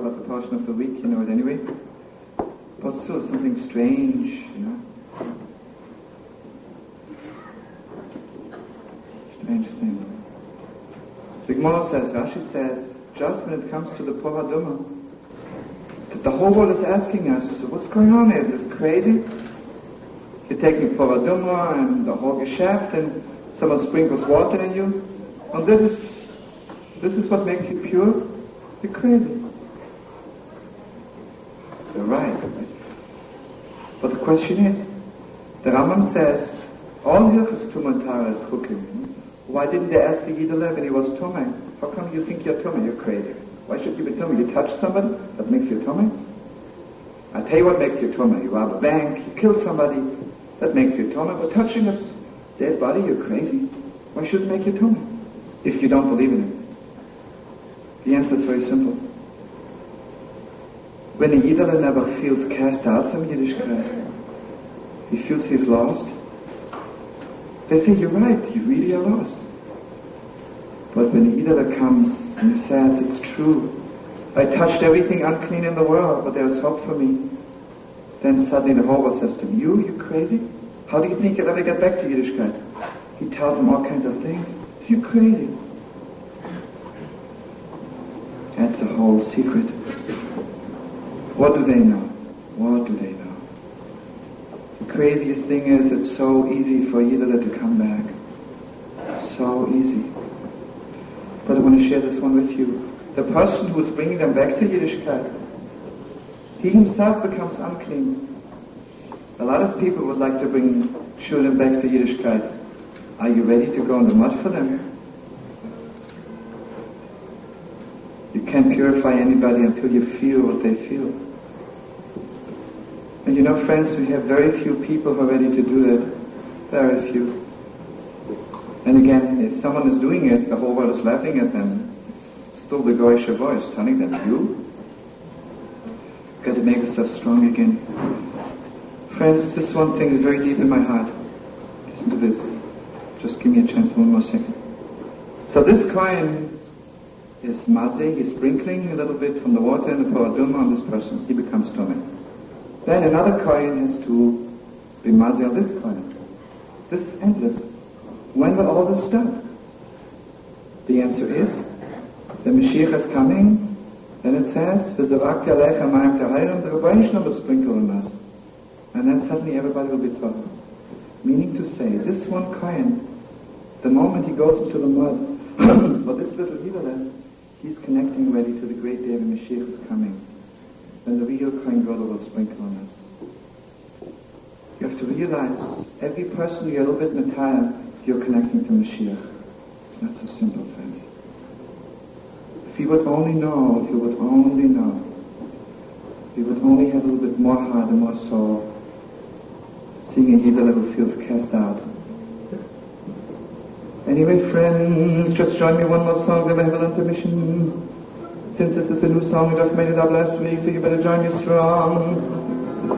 about the portion of the week, you know it anyway. But still something strange, you know. Strange thing. The Gemara says, Rashi says, just when it comes to the Parah Adumah, that the whole world is asking us, what's going on here? This crazy? You're taking Parah Adumah and the whole Geschäft and someone sprinkles water in you. And this is, this is what makes you pure? You're crazy. You're right. But the question is, the Rambam says, all Hilchas Tumantara is Chukim. Why didn't they ask the Yidalev when he was Tumah? How come you think you're Tumah? You're crazy. Why should you be Tumah? You touch somebody, that makes you Tumah? I tell you what makes you Tumah. You rob a bank, you kill somebody, that makes you Tumah. But touching a dead body, you're crazy. Why should it make you Tumah? If you don't believe in it. The answer is very simple. When a Yidala never feels cast out from Yiddishkeit, he feels he's lost, they say, you're right, you really are lost. But when the Yidala comes and says, it's true, I touched everything unclean in the world, but there's hope for me, then suddenly the whole world says to him, you, you crazy? How do you think you'll ever get back to Yiddishkeit? He tells them all kinds of things. Is you crazy? That's the whole secret. What do they know? What do they know? The craziest thing is it's so easy for Yidala to come back. So easy. But I want to share this one with you. The person who is bringing them back to Yiddishkeit, he himself becomes unclean. A lot of people would like to bring children back to Yiddishkeit. Are you ready to go in the mud for them? You can't purify anybody until you feel what they feel. And you know, friends, we have very few people who are ready to do that. Very few. And again, if someone is doing it, the whole world is laughing at them. It's still the Goyish voice telling them, you? Got to make yourself strong again. Friends, this one thing is very deep in my heart. Listen to this. Just give me a chance one more second. So this Kohen is mazeh, he's sprinkling a little bit from the water in the Parah Adumah on this person. He becomes tamei. Then another Kohen has to be mazeh on this Kohen. This is endless. When will all this stop? The answer is, the Mashiach is coming, then it says, the Rebbeinu will sprinkle on us. And then suddenly everybody will be taught. Meaning to say, this one Kohen, the moment he goes into the mud, but this little Yidale, he's connecting already to the great day when Mashiach is coming. Then the real Kohen Gadol will sprinkle on us. You have to realize, every person you're a little bit metayim, you're connecting to Mashiach. It's not so simple, friends. If you would only know, if you would only know, if you would only have a little bit more heart and more soul, seeing a Yidala who feels cast out. Anyway, friends, just join me one more song, then we have an intermission. Since this is a new song, we just made it up last week, so you better join me strong.